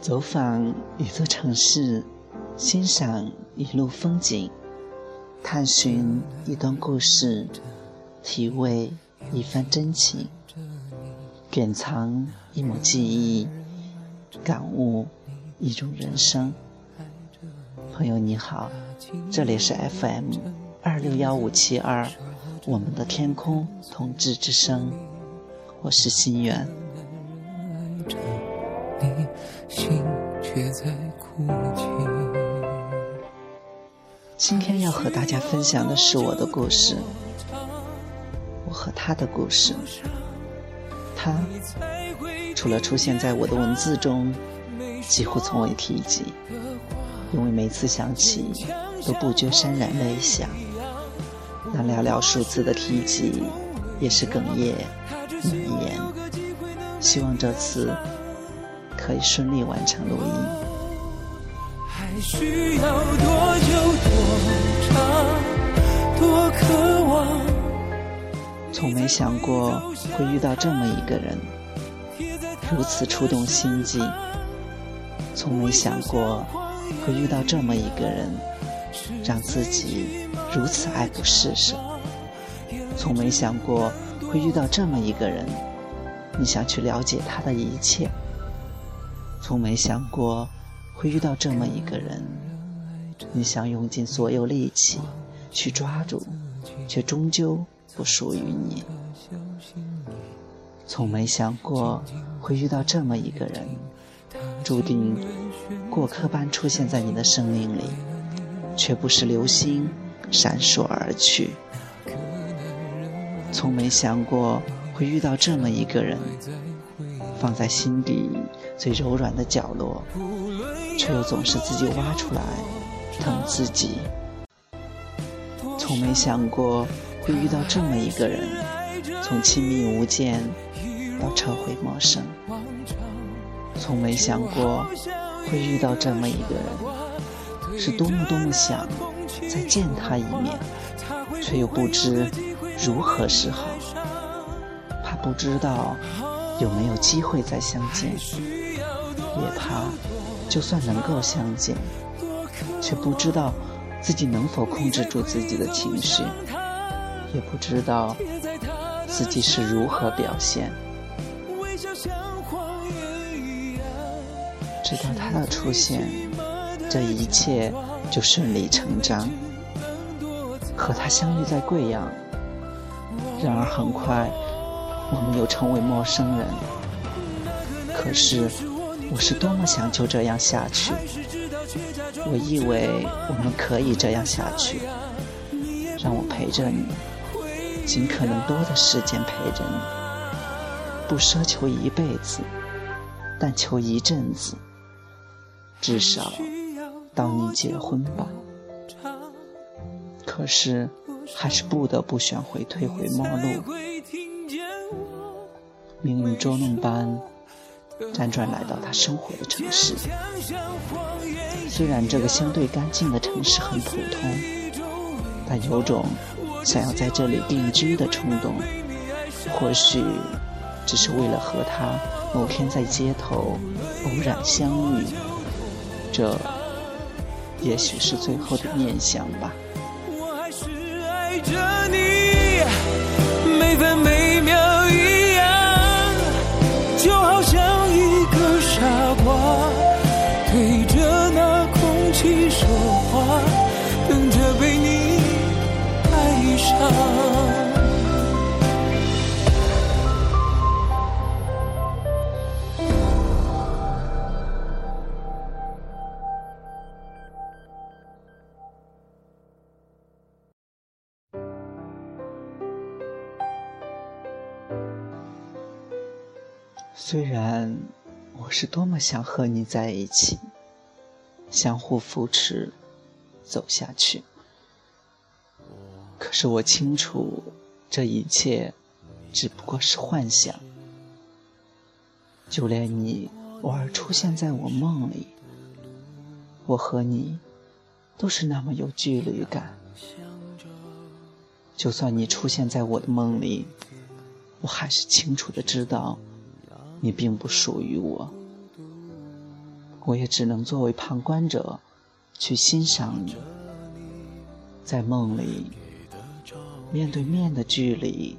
走访一座城市，欣赏一路风景，探寻一段故事，体味一番真情，典藏一抹记忆，感悟一种人生。朋友你好，这里是 FM 二六幺五七二，我们的天空同志之声，我是心远。心却在哭泣。今天要和大家分享的是我的故事，我和他的故事。他除了出现在我的文字中，几乎从未提及，因为每次想起都不觉潸然泪下。那寥寥数字的提及，也是哽咽难言。希望这次。可以顺利完成录音。还需要多久多长多渴望？从没想过会遇到这么一个人，如此触动心际。从没想过会遇到这么一个人，让自己如此爱不释手。从没想过会遇到这么一个人，你想去了解他的一切。从没想过会遇到这么一个人，你想用尽所有力气去抓住，却终究不属于你。从没想过会遇到这么一个人，注定过客般出现在你的生命里，却不是流星闪烁而去。从没想过会遇到这么一个人，放在心底。最柔软的角落，却又总是自己挖出来疼自己。从没想过会遇到这么一个人，从亲密无间到撤回陌生。从没想过会遇到这么一个人，是多么多么想再见他一面，却又不知如何是好，怕不知道有没有机会再相见。也怕，就算能够相见，却不知道自己能否控制住自己的情绪，也不知道自己是如何表现。直到他的出现，这一切就顺理成章。和他相遇在贵阳，然而很快，我们又成为陌生人。可是。我是多么想就这样下去！我以为我们可以这样下去，让我陪着你，尽可能多的时间陪着你，不奢求一辈子，但求一阵子，至少到你结婚吧。可是，还是不得不选回退回陌路，命运捉弄般。辗转来到他生活的城市，虽然这个相对干净的城市很普通，但有种想要在这里定居的冲动。或许只是为了和他某天在街头偶然相遇，这也许是最后的念想吧。我还是爱着你，是多么想和你在一起，相互扶持，走下去。可是我清楚，这一切只不过是幻想。就连你偶尔出现在我梦里，我和你都是那么有距离感。就算你出现在我的梦里，我还是清楚的知道，你并不属于我。我也只能作为旁观者，去欣赏你。在梦里，面对面的距离，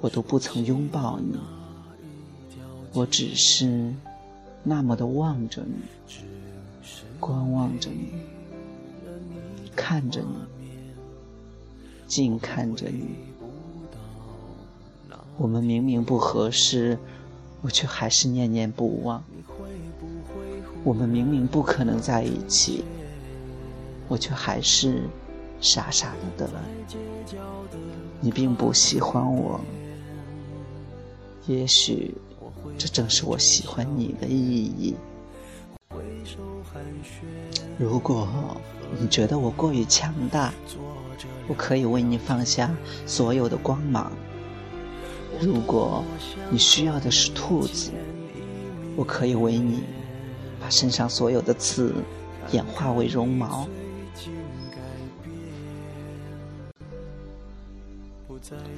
我都不曾拥抱你。我只是那么的望着你，观望着你，看着你。静看着你，我们明明不合适，我却还是念念不忘。我们明明不可能在一起，我却还是傻傻的等。你并不喜欢我，也许这正是我喜欢你的意义。如果你觉得我过于强大，我可以为你放下所有的光芒。如果你需要的是兔子，我可以为你把身上所有的刺演化为绒毛。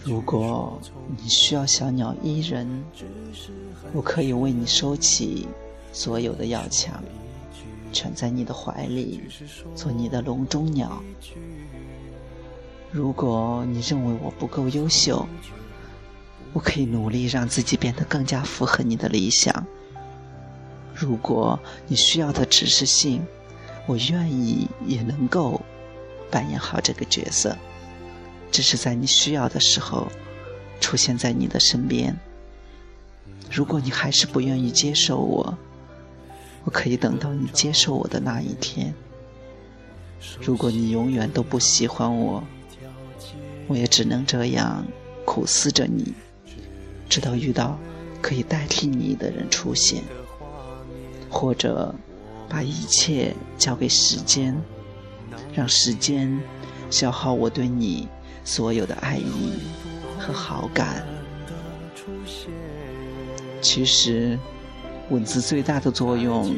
如果你需要小鸟依人，我可以为你收起所有的要强，蜷在你的怀里，做你的笼中鸟。如果你认为我不够优秀，我可以努力让自己变得更加符合你的理想。如果你需要的只是性，我愿意也能够扮演好这个角色，只是在你需要的时候出现在你的身边。如果你还是不愿意接受我，我可以等到你接受我的那一天。如果你永远都不喜欢我，我也只能这样苦思着你，直到遇到可以代替你的人出现，或者把一切交给时间，让时间消耗我对你所有的爱意和好感。其实，文字最大的作用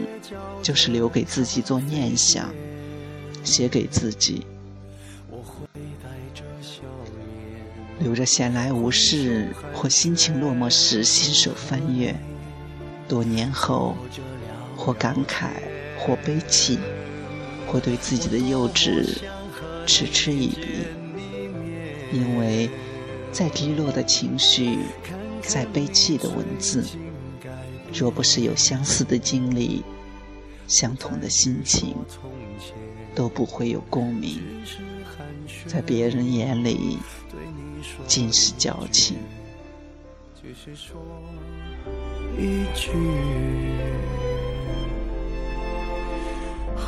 就是留给自己做念想，写给自己。留着闲来无事或心情落寞时信手翻阅，多年后或感慨，或悲泣，或对自己的幼稚嗤嗤以鼻。因为再低落的情绪，再悲泣的文字，若不是有相似的经历、相同的心情，都不会有共鸣。在别人眼里。尽是矫情。只是说一句，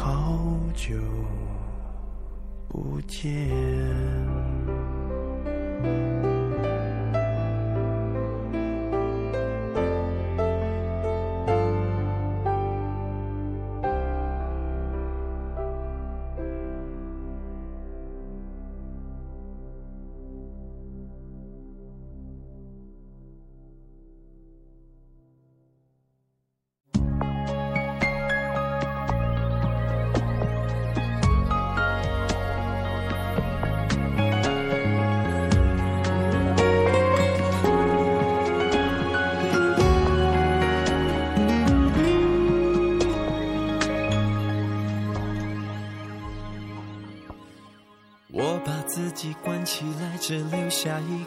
好久不见。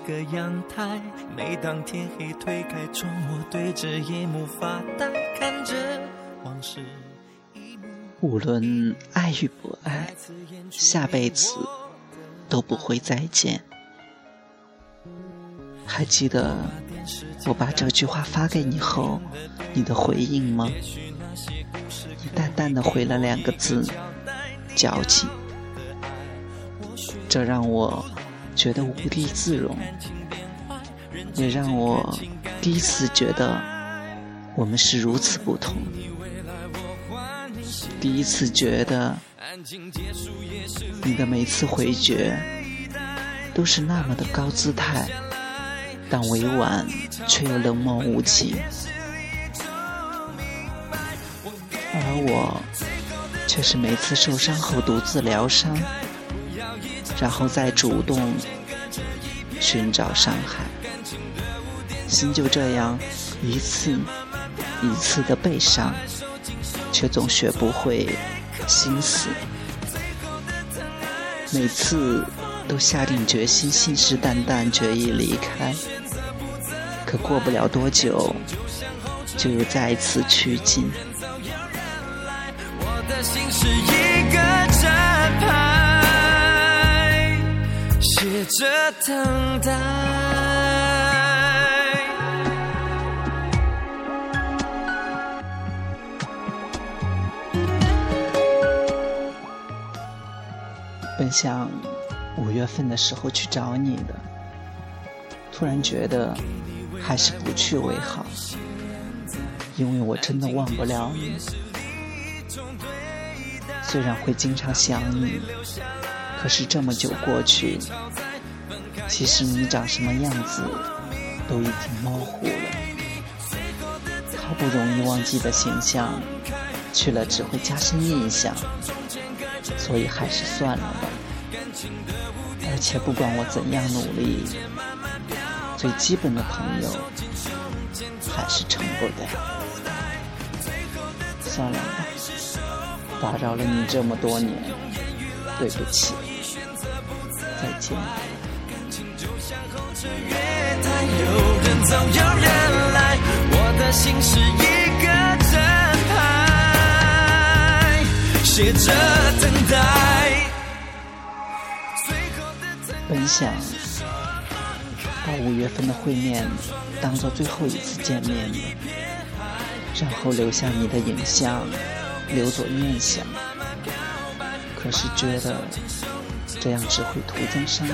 个阳台。每当天黑推开窗，我对着夜幕发呆，看着往事无论爱与不爱，下辈子都不会再见。还记得我把这句话发给你后，你的回应吗？你淡淡的回了两个字：矫情。这让我。觉得无地自容，也让我第一次觉得我们是如此不同。第一次觉得你的每次回绝都是那么的高姿态，但委婉却又冷漠无情，而我却是每次受伤后独自疗伤。然后再主动寻找伤害，心就这样一次一次的被伤，却总学不会心死。每次都下定决心，信誓旦旦，决意离开，可过不了多久，就又再次趋近。着等待。本想五月份的时候去找你的，突然觉得还是不去为好，因为我真的忘不了你。虽然会经常想你，可是这么久过去。其实你长什么样子都已经模糊了，好不容易忘记的形象，去了只会加深印象，所以还是算了吧。而且不管我怎样努力，最基本的朋友还是成不了。算了吧，打扰了你这么多年，对不起，再见。有人走有人来，我的心是一个正牌，写着等待。本想把五月份的会面当做最后一次见面的，然后留下你的影像，留作念想。可是觉得这样只会徒增伤悲。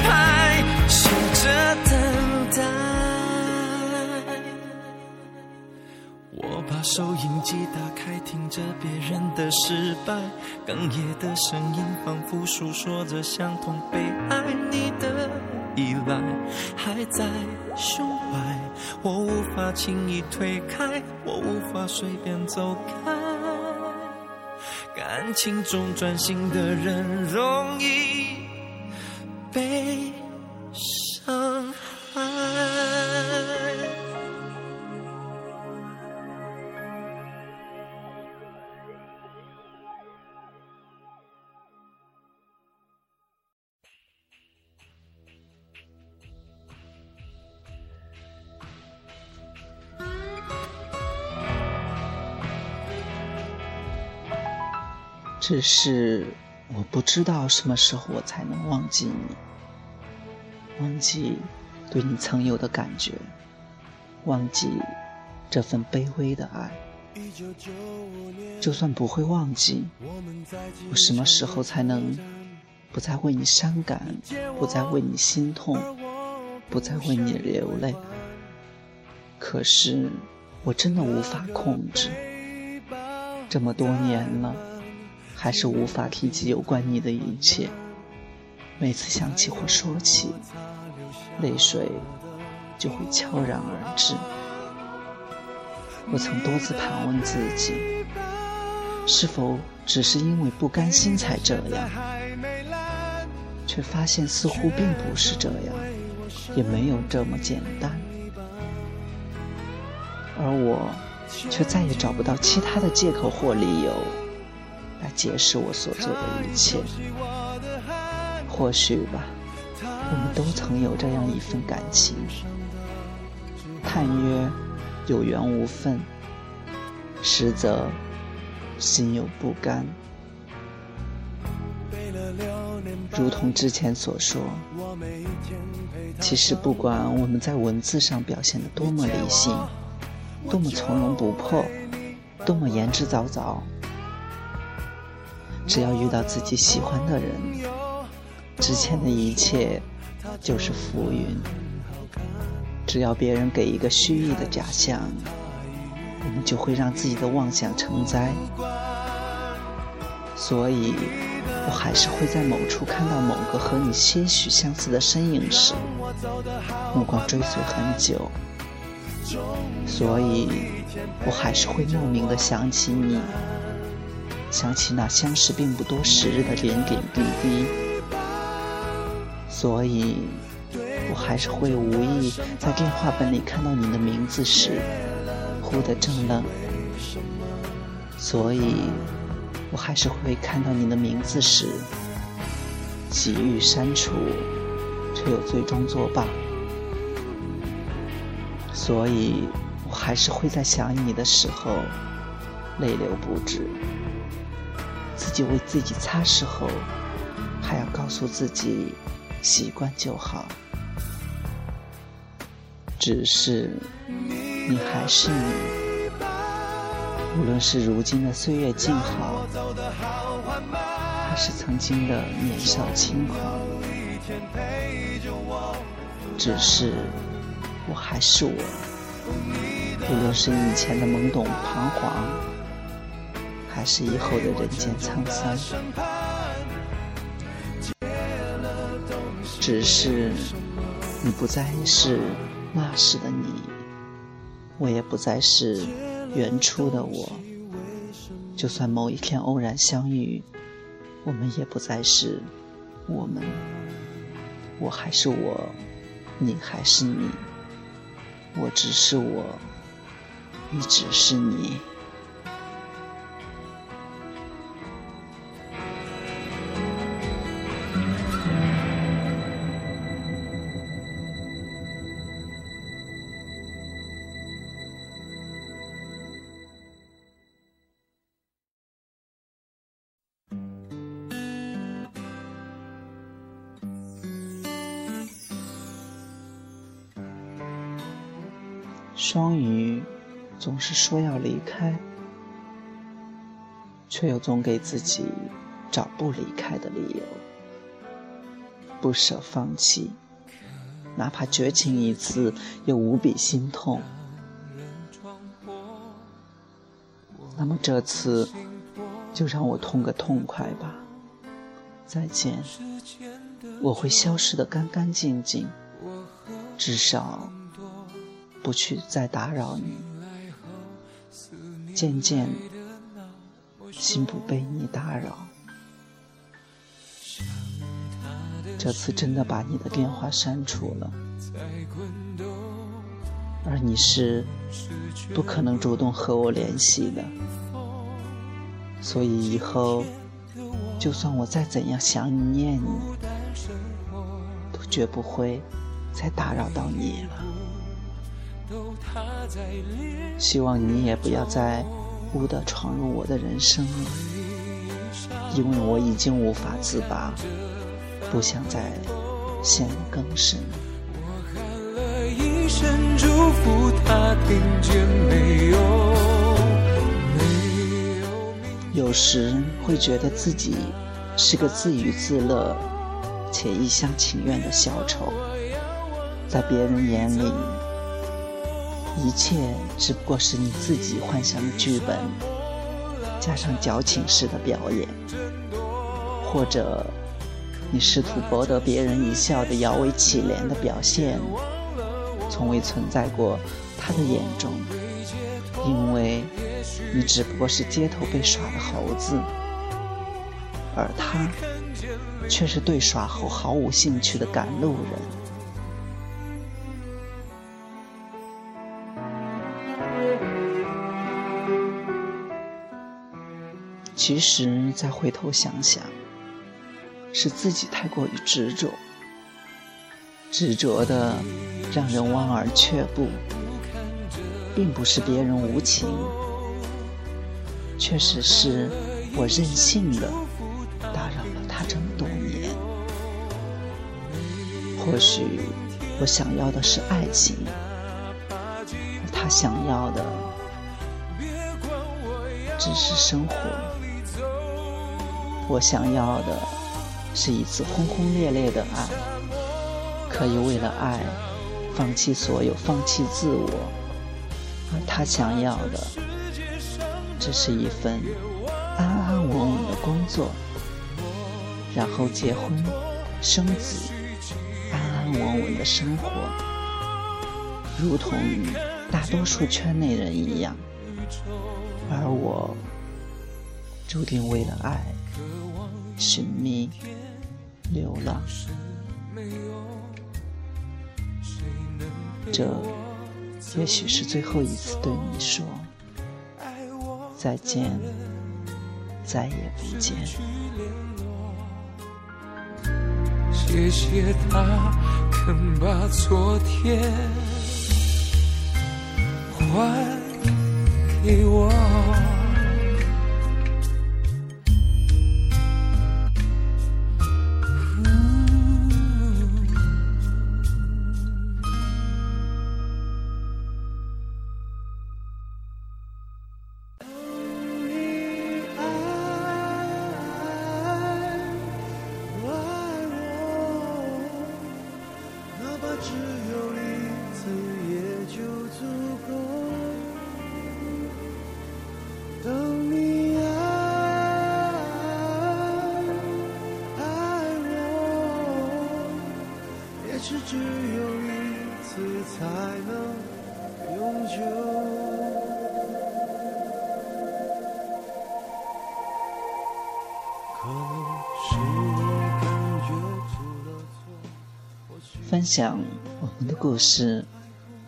我把收音机打开，听着别人的失败，哽咽的声音仿佛诉说着相同悲哀你的依赖，还在胸怀，我无法轻易推开，我无法随便走开。感情中专心的人容易被。只是我不知道什么时候我才能忘记你，忘记对你曾有的感觉，忘记这份卑微的爱。就算不会忘记，我什么时候才能不再为你伤感，不再为你心痛，不再为你流泪？可是我真的无法控制，这么多年了。还是无法提及有关你的一切。每次想起或说起，泪水就会悄然而至。我曾多次盘问自己，是否只是因为不甘心才这样？却发现似乎并不是这样，也没有这么简单。而我却再也找不到其他的借口或理由。来解释我所做的一切，或许吧，我们都曾有这样一份感情，叹曰有缘无分，实则心有不甘。如同之前所说，其实不管我们在文字上表现的多么理性，多么从容不迫，多么言之凿凿。只要遇到自己喜欢的人，之前的一切就是浮云。只要别人给一个虚意的假象，我们就会让自己的妄想成灾。所以，我还是会在某处看到某个和你些许相似的身影时，目光追随很久。所以，我还是会莫名的想起你，想起那相识并不多时日的点点滴滴。所以，我还是会无意在电话本里看到你的名字时，忽的怔愣。所以，我还是会看到你的名字时，急欲删除，却又最终作罢。所以，我还是会在想你的时候泪流不止。自己为自己擦拭后，还要告诉自己习惯就好。只是你还是你，无论是如今的岁月静好，还是曾经的年少轻狂，只是。我还是我，无论是以前的懵懂彷徨，还是以后的人间沧桑，只是你不再是那时的你，我也不再是原初的我。就算某一天偶然相遇，我们也不再是我们。我还是我，你还是你。我只是我，你只是你。是说要离开，却又总给自己找不离开的理由，不舍放弃，哪怕绝情一次，又无比心痛。那么这次，就让我痛个痛快吧。再见，我会消失的干干净净，至少。不去再打扰你，渐渐心不被你打扰。这次真的把你的电话删除了，而你是不可能主动和我联系的，所以以后就算我再怎样想你念你，都绝不会再打扰到你了。希望你也不要再无的闯入我的人生了，因为我已经无法自拔，不想再陷入更深。有时会觉得自己是个自娱自乐且一厢情愿的小丑，在别人眼里。一切只不过是你自己幻想的剧本，加上矫情式的表演，或者你试图博得别人一笑的摇尾乞怜的表现，从未存在过他的眼中，因为你只不过是街头被耍的猴子，而他却是对耍猴毫无兴趣的赶路人。其实再回头想想，是自己太过于执着，执着的让人望而却步，并不是别人无情，确实是我任性的打扰了他这么多年。或许我想要的是爱情，而他想要的只是生活。我想要的是一次轰轰烈烈的爱，可以为了爱放弃所有，放弃自我；而他想要的只是一份安安稳稳的工作，然后结婚生子，安安稳稳的生活，如同大多数圈内人一样。而我注定为了爱寻觅流浪，这也许是最后一次对你说再见，再也不见。谢谢他肯把昨天还给我。哪怕只有一次也就足够。等你爱爱我也是只有一次才能永久。分享我们的故事，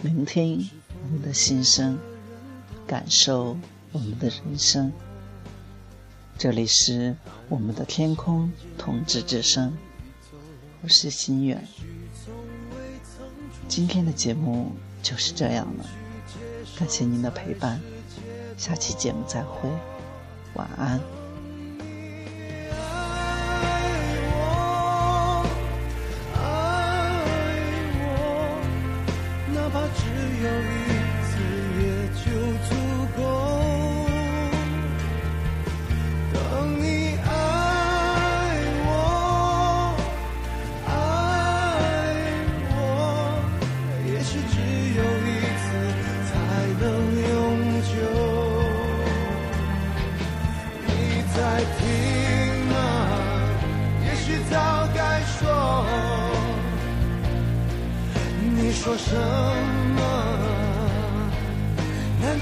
聆听我们的心声，感受我们的人生。这里是我们的天空同志之声，我是心远。今天的节目就是这样了，感谢您的陪伴，下期节目再会，晚安。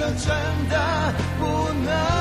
真的不能？